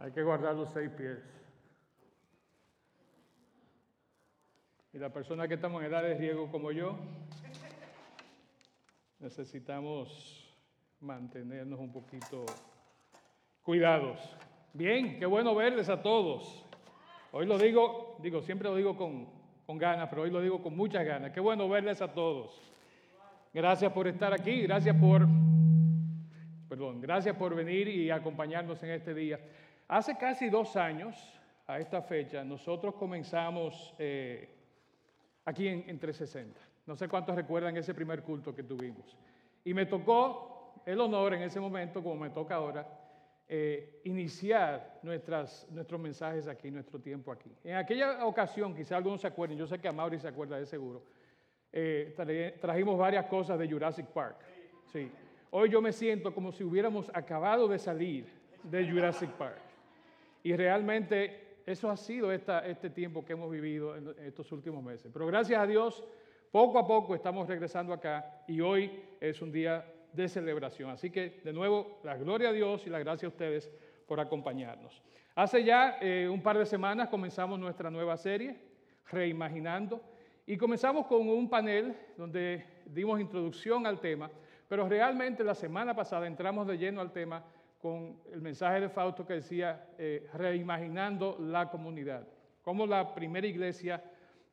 Hay que guardar los seis pies. Y la persona que estamos en edad de riego como yo, necesitamos mantenernos un poquito cuidados. Bien, qué bueno verles a todos. Hoy lo digo, digo, siempre lo digo con, con ganas, pero hoy lo digo con muchas ganas. Qué bueno verles a todos. Gracias por estar aquí, gracias por, perdón, gracias por venir y acompañarnos en este día. Hace casi dos años, a esta fecha, nosotros comenzamos eh, aquí en, en 360. No sé cuántos recuerdan ese primer culto que tuvimos. Y me tocó el honor en ese momento, como me toca ahora, eh, iniciar nuestros mensajes aquí, nuestro tiempo aquí. En aquella ocasión, quizá algunos se acuerden, yo sé que a Mauri se acuerda de seguro, eh, trajimos varias cosas de Jurassic Park. Sí. Hoy yo me siento como si hubiéramos acabado de salir de Jurassic Park. Y realmente eso ha sido esta, este tiempo que hemos vivido en estos últimos meses. Pero gracias a Dios, poco a poco estamos regresando acá y hoy es un día de celebración. Así que, de nuevo, la gloria a Dios y la gracia a ustedes por acompañarnos. Hace ya eh, un par de semanas comenzamos nuestra nueva serie, Reimaginando, y comenzamos con un panel donde dimos introducción al tema, pero realmente la semana pasada entramos de lleno al tema con el mensaje de Fausto que decía eh, Reimaginando la comunidad, cómo la primera iglesia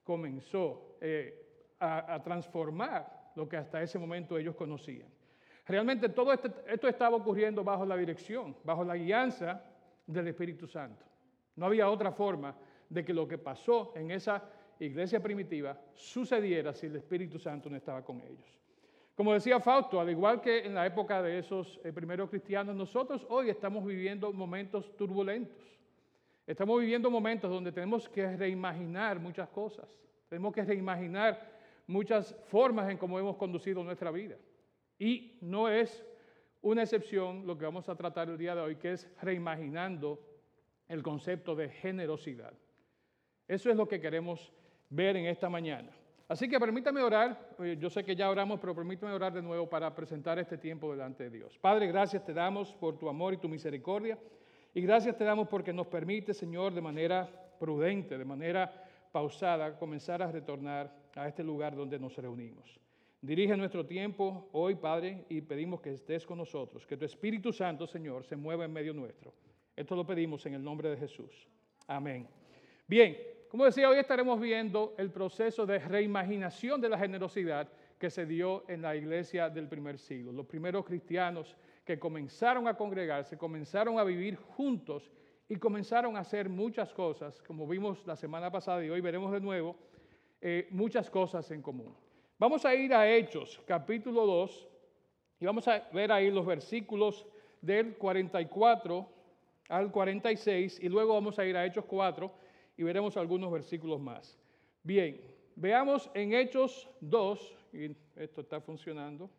comenzó eh, a, transformar lo que hasta ese momento ellos conocían. Realmente todo este, esto estaba ocurriendo bajo la dirección, bajo la guianza del Espíritu Santo. No había otra forma de que lo que pasó en esa iglesia primitiva sucediera si el Espíritu Santo no estaba con ellos. Como decía Fausto, al igual que en la época de esos eh, primeros cristianos, nosotros hoy estamos viviendo momentos turbulentos. Estamos viviendo momentos donde tenemos que reimaginar muchas cosas. Tenemos que reimaginar muchas formas en cómo hemos conducido nuestra vida. Y no es una excepción lo que vamos a tratar el día de hoy, que es reimaginando el concepto de generosidad. Eso es lo que queremos ver en esta mañana. Así que permítame orar, eh, yo sé que ya oramos, pero permítame orar de nuevo para presentar este tiempo delante de Dios. Padre, gracias te damos por tu amor y tu misericordia, y gracias te damos porque nos permite, Señor, de manera prudente, de manera pausada, comenzar a retornar a este lugar donde nos reunimos. Dirige nuestro tiempo hoy, Padre, y pedimos que estés con nosotros, que tu Espíritu Santo, Señor, se mueva en medio nuestro. Esto lo pedimos en el nombre de Jesús. Amén. Bien, como decía, hoy estaremos viendo el proceso de reimaginación de la generosidad que se dio en la iglesia del primer siglo. Los primeros cristianos que comenzaron a congregarse, comenzaron a vivir juntos y comenzaron a hacer muchas cosas, como vimos la semana pasada y hoy veremos de nuevo, eh, muchas cosas en común. Vamos a ir a Hechos, capítulo 2, y vamos a ver ahí los versículos del 44 al 46, y luego vamos a ir a Hechos 4 y veremos algunos versículos más. Bien, veamos en Hechos 2, y esto está funcionando,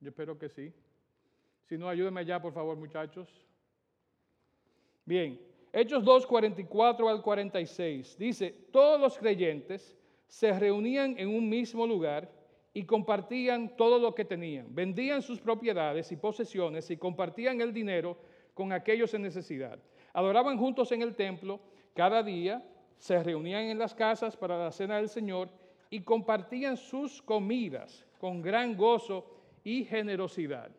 yo espero que sí. Si no, ayúdenme ya, por favor, muchachos. Bien, Hechos 2, 44 al 46, dice, todos los creyentes, se reunían en un mismo lugar y compartían todo lo que tenían. Vendían sus propiedades y posesiones y compartían el dinero con aquellos en necesidad. Adoraban juntos en el templo cada día, se reunían en las casas para la cena del Señor y compartían sus comidas con gran gozo y generosidad.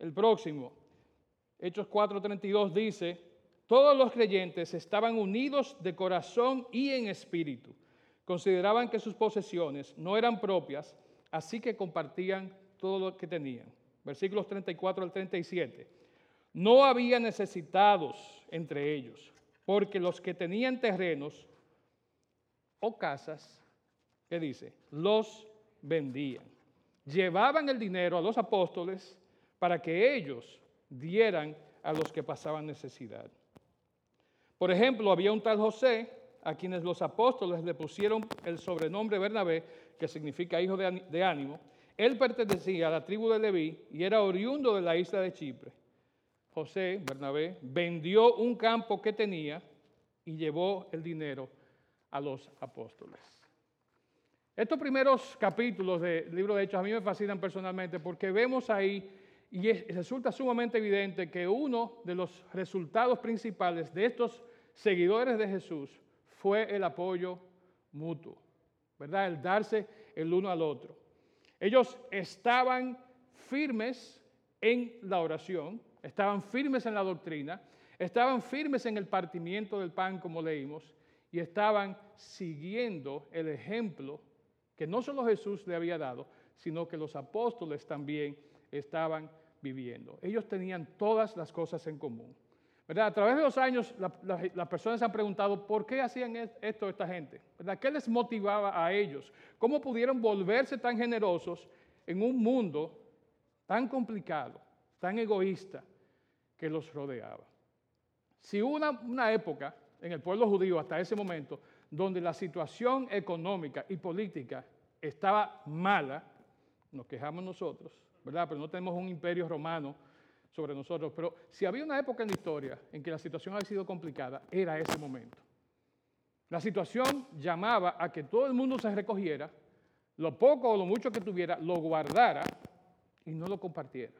El próximo, Hechos 4:32 dice, todos los creyentes estaban unidos de corazón y en espíritu Consideraban que sus posesiones no eran propias, así que compartían todo lo que tenían. Versículos 34 al 37. No había necesitados entre ellos, porque los que tenían terrenos o casas, ¿qué dice? Los vendían. Llevaban el dinero a los apóstoles para que ellos dieran a los que pasaban necesidad. Por ejemplo, había un tal José a quienes los apóstoles le pusieron el sobrenombre Bernabé, que significa hijo de, ánimo, él pertenecía a la tribu de Leví y era oriundo de la isla de Chipre. José, Bernabé, vendió un campo que tenía y llevó el dinero a los apóstoles. Estos primeros capítulos del libro de Hechos a mí me fascinan personalmente porque vemos ahí y resulta sumamente evidente que uno de los resultados principales de estos seguidores de Jesús fue el apoyo mutuo, ¿verdad? El darse el uno al otro. Ellos estaban firmes en la oración, estaban firmes en la doctrina, estaban firmes en el partimiento del pan, como leímos, y estaban siguiendo el ejemplo que no solo Jesús le había dado, sino que los apóstoles también estaban viviendo. Ellos tenían todas las cosas en común. A través de los años, las personas han preguntado por qué hacían esto esta gente. ¿verdad? ¿Qué les motivaba a ellos? ¿Cómo pudieron volverse tan generosos en un mundo tan complicado, tan egoísta que los rodeaba? Si hubo una, una época en el pueblo judío hasta ese momento donde la situación económica y política estaba mala, nos quejamos nosotros, ¿verdad? Pero no tenemos un imperio romano sobre nosotros. Pero si había una época en la historia en que la situación había sido complicada, era ese momento. La situación llamaba a que todo el mundo se recogiera, lo poco o lo mucho que tuviera, lo guardara y no lo compartiera.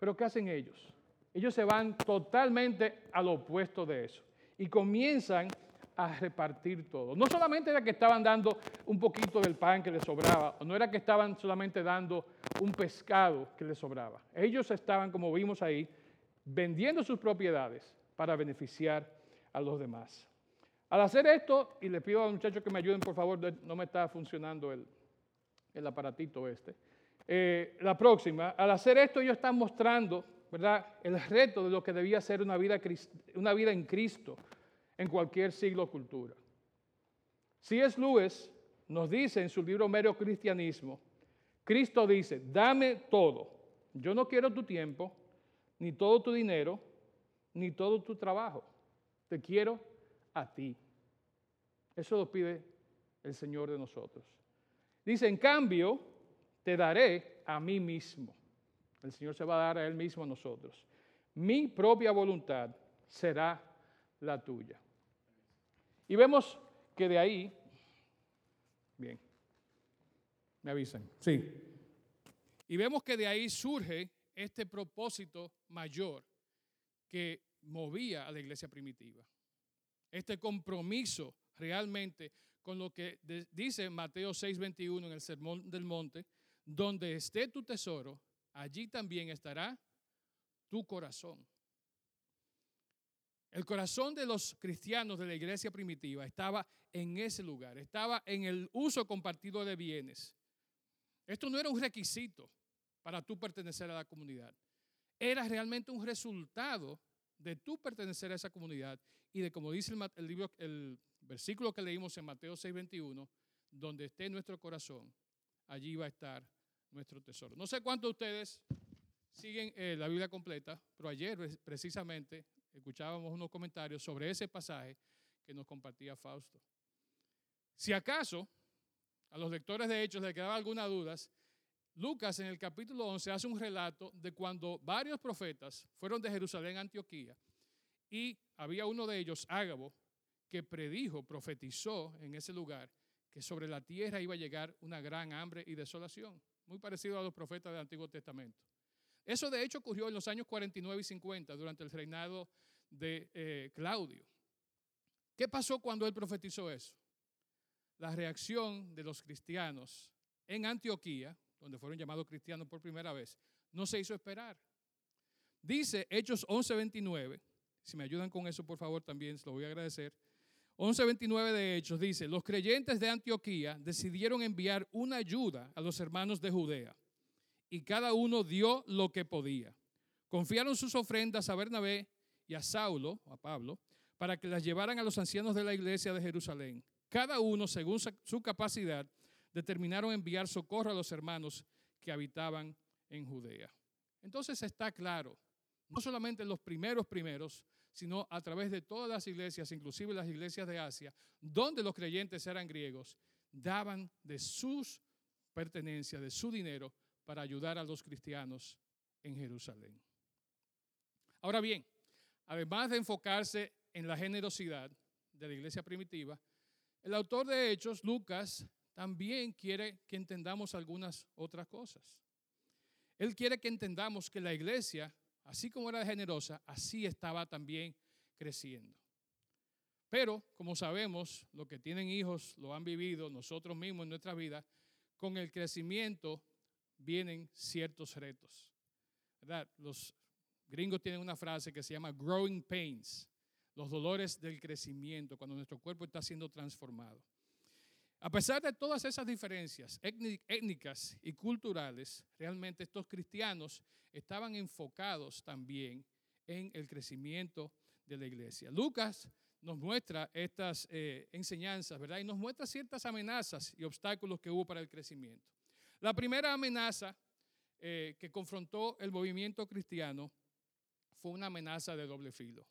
Pero ¿qué hacen ellos? Ellos se van totalmente al opuesto de eso y comienzan a repartir todo. No solamente era que estaban dando un poquito del pan que les sobraba, o no era que estaban solamente dando un pescado que les sobraba. Ellos estaban, como vimos ahí, vendiendo sus propiedades para beneficiar a los demás. Al hacer esto, y le pido a los muchachos que me ayuden, por favor, no me está funcionando el, el aparatito este. Eh, la próxima, al hacer esto ellos están mostrando, ¿verdad?, el reto de lo que debía ser una vida, en Cristo, en cualquier siglo o cultura. C.S. Lewis nos dice en su libro Mero Cristianismo, Cristo dice, dame todo. Yo no quiero tu tiempo, ni todo tu dinero, ni todo tu trabajo. Te quiero a ti. Eso lo pide el Señor de nosotros. Dice, en cambio, te daré a mí mismo. El Señor se va a dar a Él mismo a nosotros. Mi propia voluntad será la tuya. Y vemos que de ahí, bien, me avisan, sí. Y vemos que de ahí surge este propósito mayor que movía a la iglesia primitiva. Este compromiso realmente con lo que dice Mateo 6:21 en el Sermón del Monte, donde esté tu tesoro, allí también estará tu corazón. El corazón de los cristianos de la iglesia primitiva estaba en ese lugar, estaba en el uso compartido de bienes. Esto no era un requisito para tú pertenecer a la comunidad. Era realmente un resultado de tú pertenecer a esa comunidad y de, como dice el, libro, el versículo que leímos en Mateo 6:21, donde esté nuestro corazón, allí va a estar nuestro tesoro. No sé cuántos de ustedes siguen eh, la Biblia completa, pero ayer precisamente escuchábamos unos comentarios sobre ese pasaje que nos compartía Fausto. Si acaso a los lectores de Hechos les quedaba alguna duda, Lucas en el capítulo 11 hace un relato de cuando varios profetas fueron de Jerusalén a Antioquía y había uno de ellos, Ágabo, que predijo, profetizó en ese lugar que sobre la tierra iba a llegar una gran hambre y desolación, muy parecido a los profetas del Antiguo Testamento. Eso de hecho ocurrió en los años 49 y 50, durante el reinado de eh, Claudio. ¿Qué pasó cuando él profetizó eso? La reacción de los cristianos en Antioquía, donde fueron llamados cristianos por primera vez, no se hizo esperar. Dice Hechos 11:29, si me ayudan con eso por favor también, se lo voy a agradecer. 11:29 de Hechos dice, los creyentes de Antioquía decidieron enviar una ayuda a los hermanos de Judea y cada uno dio lo que podía. Confiaron sus ofrendas a Bernabé y a Saulo, a Pablo, para que las llevaran a los ancianos de la iglesia de Jerusalén. Cada uno, según su capacidad, determinaron enviar socorro a los hermanos que habitaban en Judea. Entonces está claro, no solamente los primeros primeros, sino a través de todas las iglesias, inclusive las iglesias de Asia, donde los creyentes eran griegos, daban de sus pertenencias, de su dinero, para ayudar a los cristianos en Jerusalén. Ahora bien, además de enfocarse en la generosidad de la iglesia primitiva, el autor de Hechos, Lucas, también quiere que entendamos algunas otras cosas. Él quiere que entendamos que la iglesia, así como era generosa, así estaba también creciendo. Pero, como sabemos, los que tienen hijos lo han vivido nosotros mismos en nuestra vida, con el crecimiento vienen ciertos retos. Los gringos tienen una frase que se llama growing pains, los dolores del crecimiento, cuando nuestro cuerpo está siendo transformado. A pesar de todas esas diferencias étnicas y culturales, realmente estos cristianos estaban enfocados también en el crecimiento de la iglesia. Lucas nos muestra estas eh, enseñanzas, ¿verdad? Y nos muestra ciertas amenazas y obstáculos que hubo para el crecimiento. La primera amenaza eh, que confrontó el movimiento cristiano fue una amenaza de doble filo.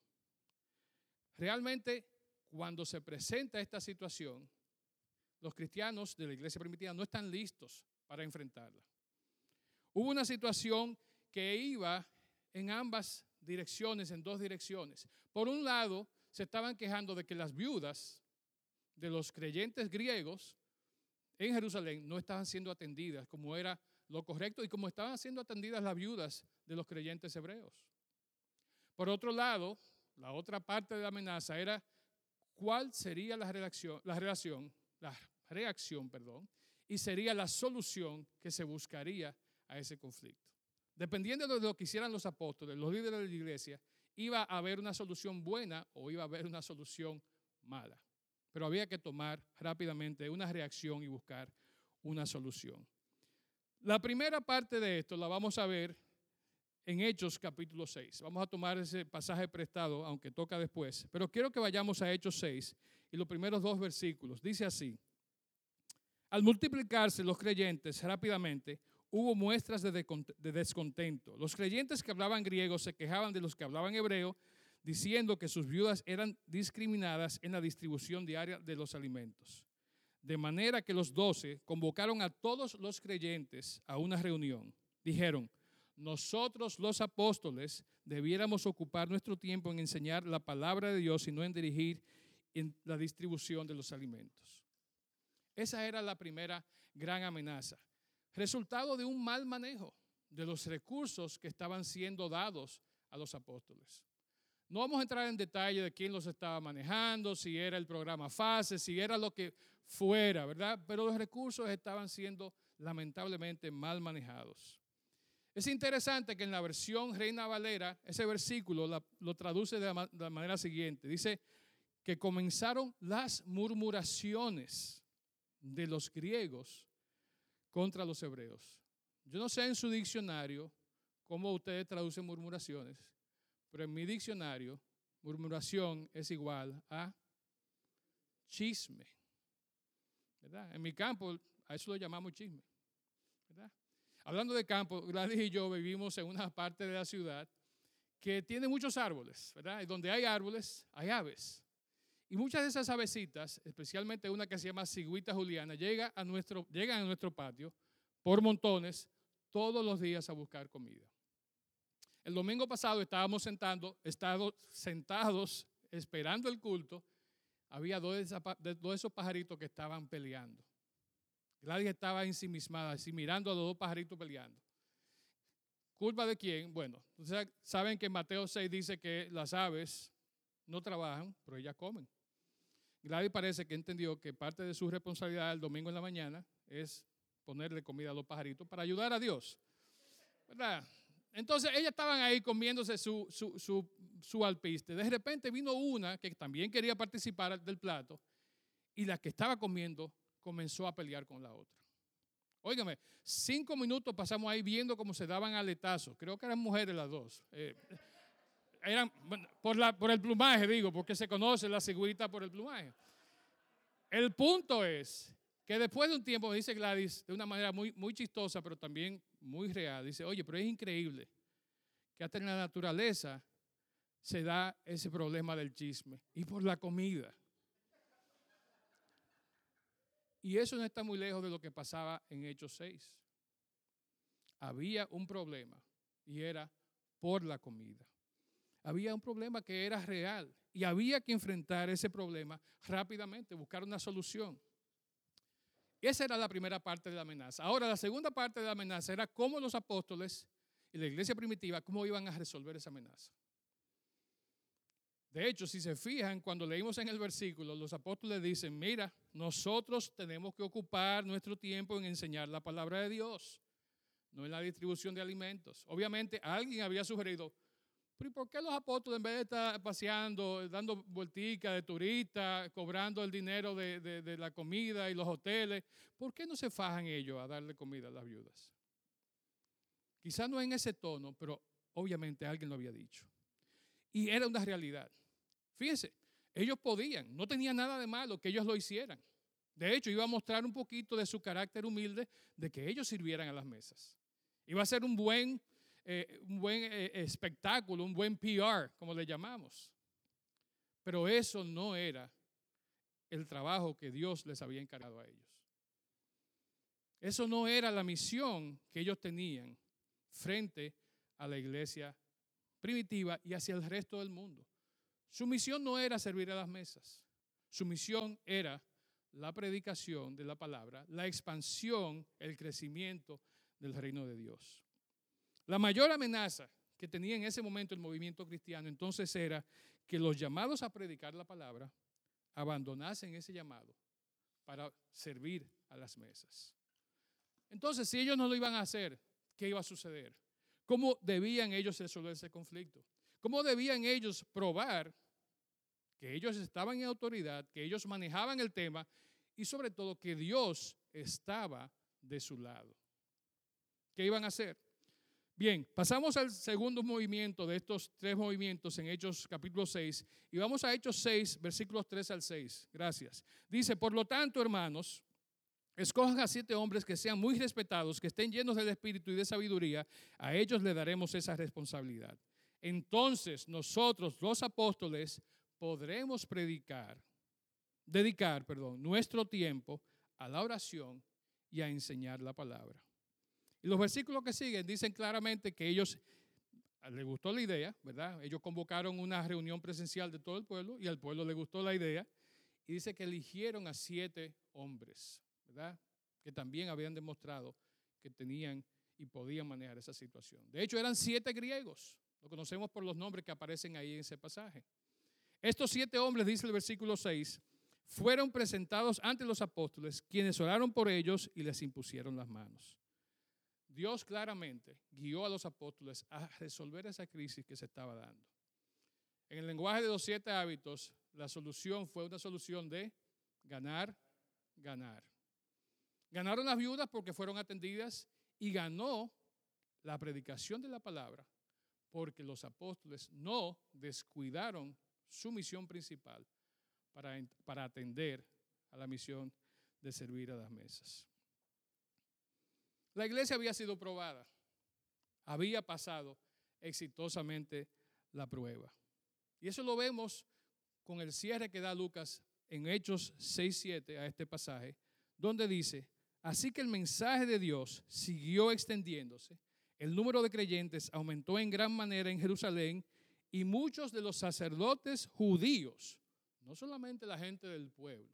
Realmente, cuando se presenta esta situación, los cristianos de la iglesia primitiva no están listos para enfrentarla. Hubo una situación que iba en ambas direcciones, en dos direcciones. Por un lado, se estaban quejando de que las viudas de los creyentes griegos en Jerusalén no estaban siendo atendidas como era lo correcto y como estaban siendo atendidas las viudas de los creyentes hebreos. Por otro lado, la otra parte de la amenaza era cuál sería la relación, la relación la reacción, perdón, y sería la solución que se buscaría a ese conflicto. Dependiendo de lo que hicieran los apóstoles, los líderes de la iglesia, iba a haber una solución buena o iba a haber una solución mala. Pero había que tomar rápidamente una reacción y buscar una solución. La primera parte de esto la vamos a ver en Hechos capítulo 6. Vamos a tomar ese pasaje prestado, aunque toca después, pero quiero que vayamos a Hechos 6 y los primeros dos versículos. Dice así, al multiplicarse los creyentes rápidamente, hubo muestras de descontento. Los creyentes que hablaban griego se quejaban de los que hablaban hebreo, diciendo que sus viudas eran discriminadas en la distribución diaria de los alimentos. De manera que los doce convocaron a todos los creyentes a una reunión. Dijeron, nosotros los apóstoles debiéramos ocupar nuestro tiempo en enseñar la palabra de Dios y no en dirigir en la distribución de los alimentos. Esa era la primera gran amenaza. Resultado de un mal manejo de los recursos que estaban siendo dados a los apóstoles. No vamos a entrar en detalle de quién los estaba manejando, si era el programa FASE, si era lo que fuera, ¿verdad? Pero los recursos estaban siendo lamentablemente mal manejados. Es interesante que en la versión Reina Valera, ese versículo lo traduce de la, manera siguiente. Dice que comenzaron las murmuraciones de los griegos contra los hebreos. Yo no sé en su diccionario cómo ustedes traducen murmuraciones, pero en mi diccionario, murmuración es igual a chisme. ¿verdad? En mi campo, a eso lo llamamos chisme. Hablando de campo, Gladys y yo vivimos en una parte de la ciudad que tiene muchos árboles, ¿verdad? Y donde hay árboles, hay aves. Y muchas de esas avecitas, especialmente una que se llama cigüita juliana, llega a nuestro, llegan a nuestro patio por montones todos los días a buscar comida. El domingo pasado estábamos sentando, sentados esperando el culto. Había dos de esos pajaritos que estaban peleando. Gladys estaba ensimismada, así mirando a los dos pajaritos peleando. ¿Culpa de quién? Bueno, saben que Mateo 6 dice que las aves no trabajan, pero ellas comen. Gladys parece que entendió que parte de su responsabilidad el domingo en la mañana es ponerle comida a los pajaritos para ayudar a Dios. ¿Verdad? Entonces ellas estaban ahí comiéndose su, su, su, su, alpiste. De repente vino una que también quería participar del plato y la que estaba comiendo comenzó a pelear con la otra. Óigame, cinco minutos pasamos ahí viendo cómo se daban aletazos. Creo que eran mujeres las dos. Eh, eran, por, la, por el plumaje, digo, porque se conoce la seguridad por el plumaje. El punto es que después de un tiempo, dice Gladys, de una manera muy, muy chistosa, pero también muy real, dice, oye, pero es increíble que hasta en la naturaleza se da ese problema del chisme y por la comida. Y eso no está muy lejos de lo que pasaba en Hechos 6. Había un problema y era por la comida. Había un problema que era real y había que enfrentar ese problema rápidamente, buscar una solución. esa era la primera parte de la amenaza. Ahora, la segunda parte de la amenaza era cómo los apóstoles y la iglesia primitiva, cómo iban a resolver esa amenaza. De hecho, si se fijan, cuando leímos en el versículo, los apóstoles dicen, mira, nosotros tenemos que ocupar nuestro tiempo en enseñar la palabra de Dios, no en la distribución de alimentos. Obviamente, alguien había sugerido, pero ¿y por qué los apóstoles, en vez de estar paseando, dando vuelticas de turista, cobrando el dinero de, de la comida y los hoteles, ¿por qué no se fajan ellos a darle comida a las viudas? Quizás no en ese tono, pero obviamente alguien lo había dicho. Y era una realidad. Fíjense, ellos podían, no tenía nada de malo que ellos lo hicieran. De hecho, iba a mostrar un poquito de su carácter humilde de que ellos sirvieran a las mesas. Iba a ser un buen, eh, un buen eh, espectáculo, un buen PR, como le llamamos. Pero eso no era el trabajo que Dios les había encargado a ellos. Eso no era la misión que ellos tenían frente a la iglesia primitiva y hacia el resto del mundo. Su misión no era servir a las mesas. Su misión era la predicación de la palabra, la expansión, el crecimiento del reino de Dios. La mayor amenaza que tenía en ese momento el movimiento cristiano entonces era que los llamados a predicar la palabra abandonasen ese llamado para servir a las mesas. Entonces, si ellos no lo iban a hacer, ¿qué iba a suceder? ¿Cómo debían ellos resolver ese conflicto? ¿Cómo debían ellos probar que ellos estaban en autoridad, que ellos manejaban el tema y sobre todo que Dios estaba de su lado? ¿Qué iban a hacer? Bien, pasamos al segundo movimiento de estos tres movimientos en Hechos capítulo 6 y vamos a Hechos 6, versículos 3 al 6. Gracias. Dice, por lo tanto, hermanos, Escojan a siete hombres que sean muy respetados, que estén llenos del espíritu y de sabiduría. A ellos le daremos esa responsabilidad. Entonces nosotros, los apóstoles, podremos predicar, dedicar, perdón, nuestro tiempo a la oración y a enseñar la palabra. Y los versículos que siguen dicen claramente que ellos les gustó la idea, ¿verdad? Ellos convocaron una reunión presencial de todo el pueblo y al pueblo le gustó la idea y dice que eligieron a siete hombres. ¿verdad? Que también habían demostrado que tenían y podían manejar esa situación. De hecho, eran siete griegos. Lo conocemos por los nombres que aparecen ahí en ese pasaje. Estos siete hombres, dice el versículo 6, fueron presentados ante los apóstoles, quienes oraron por ellos y les impusieron las manos. Dios claramente guió a los apóstoles a resolver esa crisis que se estaba dando. En el lenguaje de los siete hábitos, la solución fue una solución de ganar, ganar. Ganaron las viudas porque fueron atendidas y ganó la predicación de la palabra porque los apóstoles no descuidaron su misión principal para, para atender a la misión de servir a las mesas. La iglesia había sido probada, había pasado exitosamente la prueba. Y eso lo vemos con el cierre que da Lucas en Hechos 6.7 a este pasaje, donde dice, Así que el mensaje de Dios siguió extendiéndose, el número de creyentes aumentó en gran manera en Jerusalén y muchos de los sacerdotes judíos, no solamente la gente del pueblo,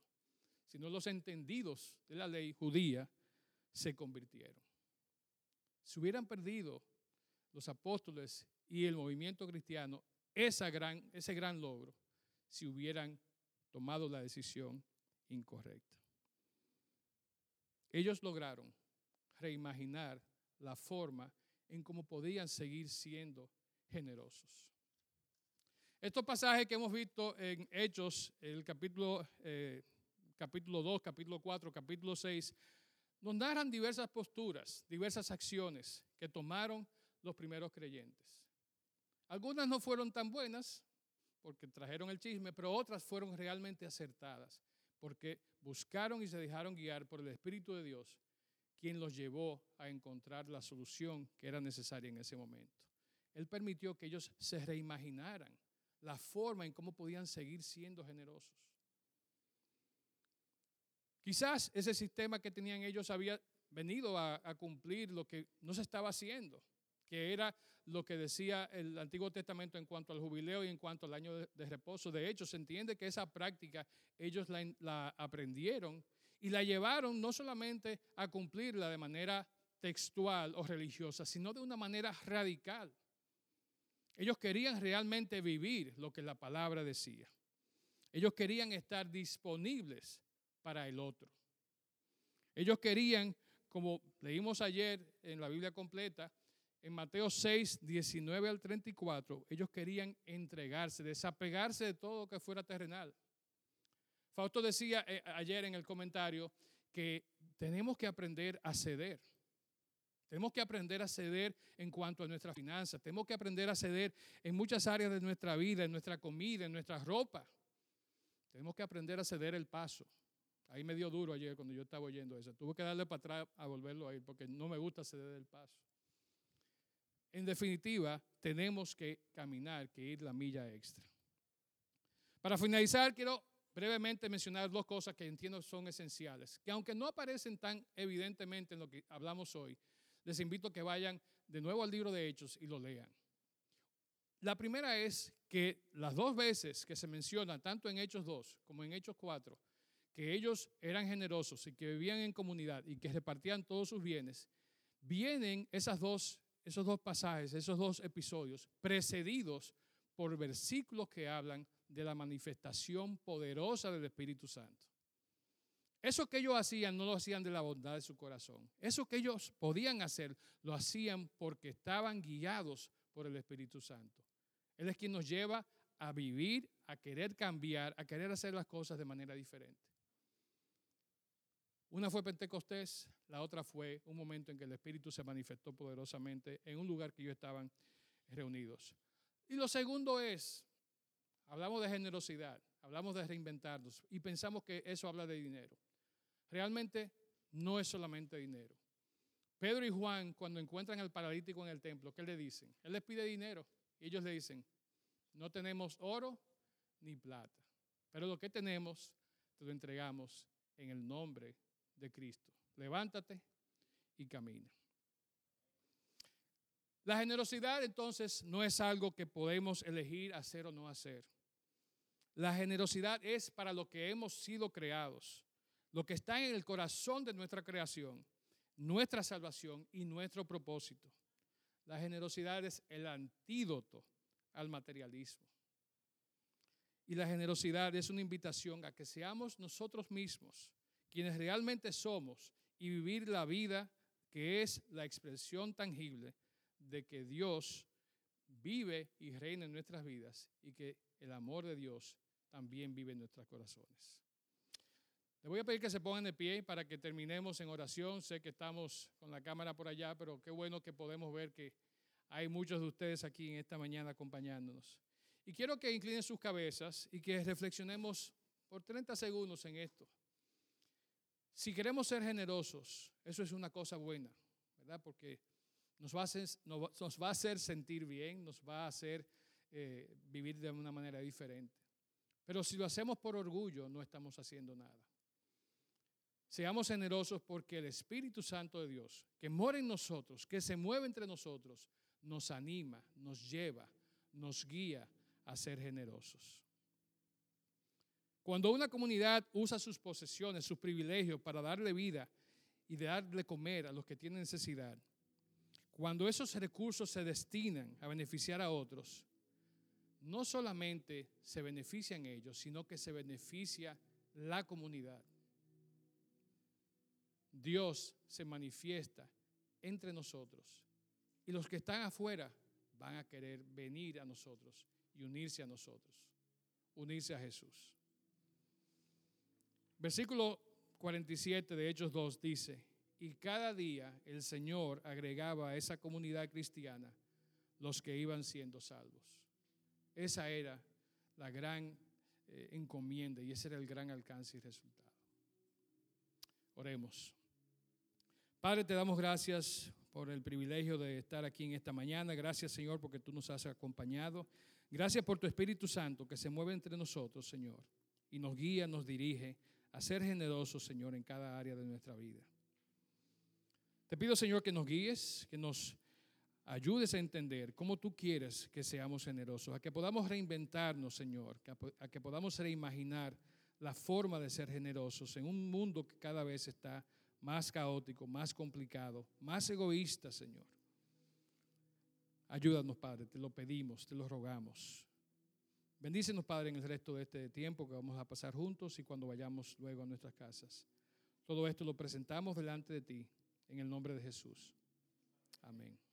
sino los entendidos de la ley judía, se convirtieron. Se hubieran perdido los apóstoles y el movimiento cristiano esa gran, ese gran logro si hubieran tomado la decisión incorrecta. Ellos lograron reimaginar la forma en cómo podían seguir siendo generosos. Estos pasajes que hemos visto en Hechos, el capítulo, eh, capítulo 2, capítulo 4, capítulo 6, nos narran diversas posturas, diversas acciones que tomaron los primeros creyentes. Algunas no fueron tan buenas porque trajeron el chisme, pero otras fueron realmente acertadas porque buscaron y se dejaron guiar por el Espíritu de Dios, quien los llevó a encontrar la solución que era necesaria en ese momento. Él permitió que ellos se reimaginaran la forma en cómo podían seguir siendo generosos. Quizás ese sistema que tenían ellos había venido a, cumplir lo que no se estaba haciendo que era lo que decía el Antiguo Testamento en cuanto al jubileo y en cuanto al año de, reposo. De hecho, se entiende que esa práctica ellos la, aprendieron Y la llevaron no solamente a cumplirla de manera textual o religiosa, sino de una manera radical. Ellos querían realmente vivir lo que la palabra decía. Ellos querían estar disponibles para el otro. Ellos querían, como leímos ayer en la Biblia completa, en Mateo 6, 19 al 34, ellos querían entregarse, desapegarse de todo lo que fuera terrenal. Fausto decía eh, ayer en el comentario que tenemos que aprender a ceder. Tenemos que aprender a ceder en cuanto a nuestras finanzas. Tenemos que aprender a ceder en muchas áreas de nuestra vida, en nuestra comida, en nuestra ropa. Tenemos que aprender a ceder el paso. Ahí me dio duro ayer cuando yo estaba oyendo eso. Tuve que darle para atrás a volverlo a ir porque no me gusta ceder el paso. En definitiva, tenemos que caminar, que ir la milla extra. Para finalizar, quiero brevemente mencionar dos cosas que entiendo son esenciales, que aunque no aparecen tan evidentemente en lo que hablamos hoy, les invito a que vayan de nuevo al libro de Hechos y lo lean. La primera es que las dos veces que se menciona, tanto en Hechos 2 como en Hechos 4, que ellos eran generosos y que vivían en comunidad y que repartían todos sus bienes, vienen esas dos, esos dos pasajes, esos dos episodios, precedidos por versículos que hablan de la manifestación poderosa del Espíritu Santo. Eso que ellos hacían no lo hacían de la bondad de su corazón. Eso que ellos podían hacer lo hacían porque estaban guiados por el Espíritu Santo. Él es quien nos lleva a vivir, a querer cambiar, a querer hacer las cosas de manera diferente. Una fue Pentecostés, la otra fue un momento en que el Espíritu se manifestó poderosamente en un lugar que ellos estaban reunidos. Y lo segundo es, hablamos de generosidad, hablamos de reinventarnos y pensamos que eso habla de dinero. Realmente no es solamente dinero. Pedro y Juan, cuando encuentran al paralítico en el templo, ¿qué le dicen? Él les pide dinero y ellos le dicen, no tenemos oro ni plata, pero lo que tenemos te lo entregamos en el nombre de Cristo. Levántate y camina. La generosidad entonces no es algo que podemos elegir hacer o no hacer. La generosidad es para lo que hemos sido creados lo que está en el corazón de nuestra creación, nuestra salvación y nuestro propósito. La generosidad es el antídoto al materialismo. Y la generosidad es una invitación a que seamos nosotros mismos quienes realmente somos y vivir la vida que es la expresión tangible de que Dios vive y reina en nuestras vidas y que el amor de Dios también vive en nuestros corazones. Le voy a pedir que se pongan de pie para que terminemos en oración. Sé que estamos con la cámara por allá, pero qué bueno que podemos ver que hay muchos de ustedes aquí en esta mañana acompañándonos. Y quiero que inclinen sus cabezas y que reflexionemos por 30 segundos en esto. Si queremos ser generosos, eso es una cosa buena, ¿verdad? Porque nos va a hacer, nos va a hacer sentir bien, nos va a hacer eh, vivir de una manera diferente. Pero si lo hacemos por orgullo, no estamos haciendo nada. Seamos generosos porque el Espíritu Santo de Dios, que mora en nosotros, que se mueve entre nosotros, nos anima, nos lleva, nos guía a ser generosos. Cuando una comunidad usa sus posesiones, sus privilegios para darle vida y darle comer a los que tienen necesidad, cuando esos recursos se destinan a beneficiar a otros, no solamente se benefician ellos, sino que se beneficia la comunidad. Dios se manifiesta entre nosotros. Y los que están afuera van a querer venir a nosotros y unirse a nosotros, unirse a Jesús. Versículo 47 de Hechos 2 dice, y cada día el Señor agregaba a esa comunidad cristiana los que iban siendo salvos. Esa era la gran eh, encomienda y ese era el gran alcance y resultado. Oremos. Padre, te damos gracias por el privilegio de estar aquí en esta mañana. Gracias, Señor, porque tú nos has acompañado. Gracias por tu Espíritu Santo que se mueve entre nosotros, Señor, y nos guía, nos dirige a ser generosos, Señor, en cada área de nuestra vida. Te pido, Señor, que nos guíes, que nos ayudes a entender cómo tú quieres que seamos generosos, a que podamos reinventarnos, Señor, a que podamos reimaginar la forma de ser generosos en un mundo que cada vez está más caótico, más complicado, más egoísta, Señor. Ayúdanos, Padre, te lo pedimos, te lo rogamos. Bendícenos, Padre, en el resto de este tiempo que vamos a pasar juntos y cuando vayamos luego a nuestras casas. Todo esto lo presentamos delante de ti, en el nombre de Jesús. Amén.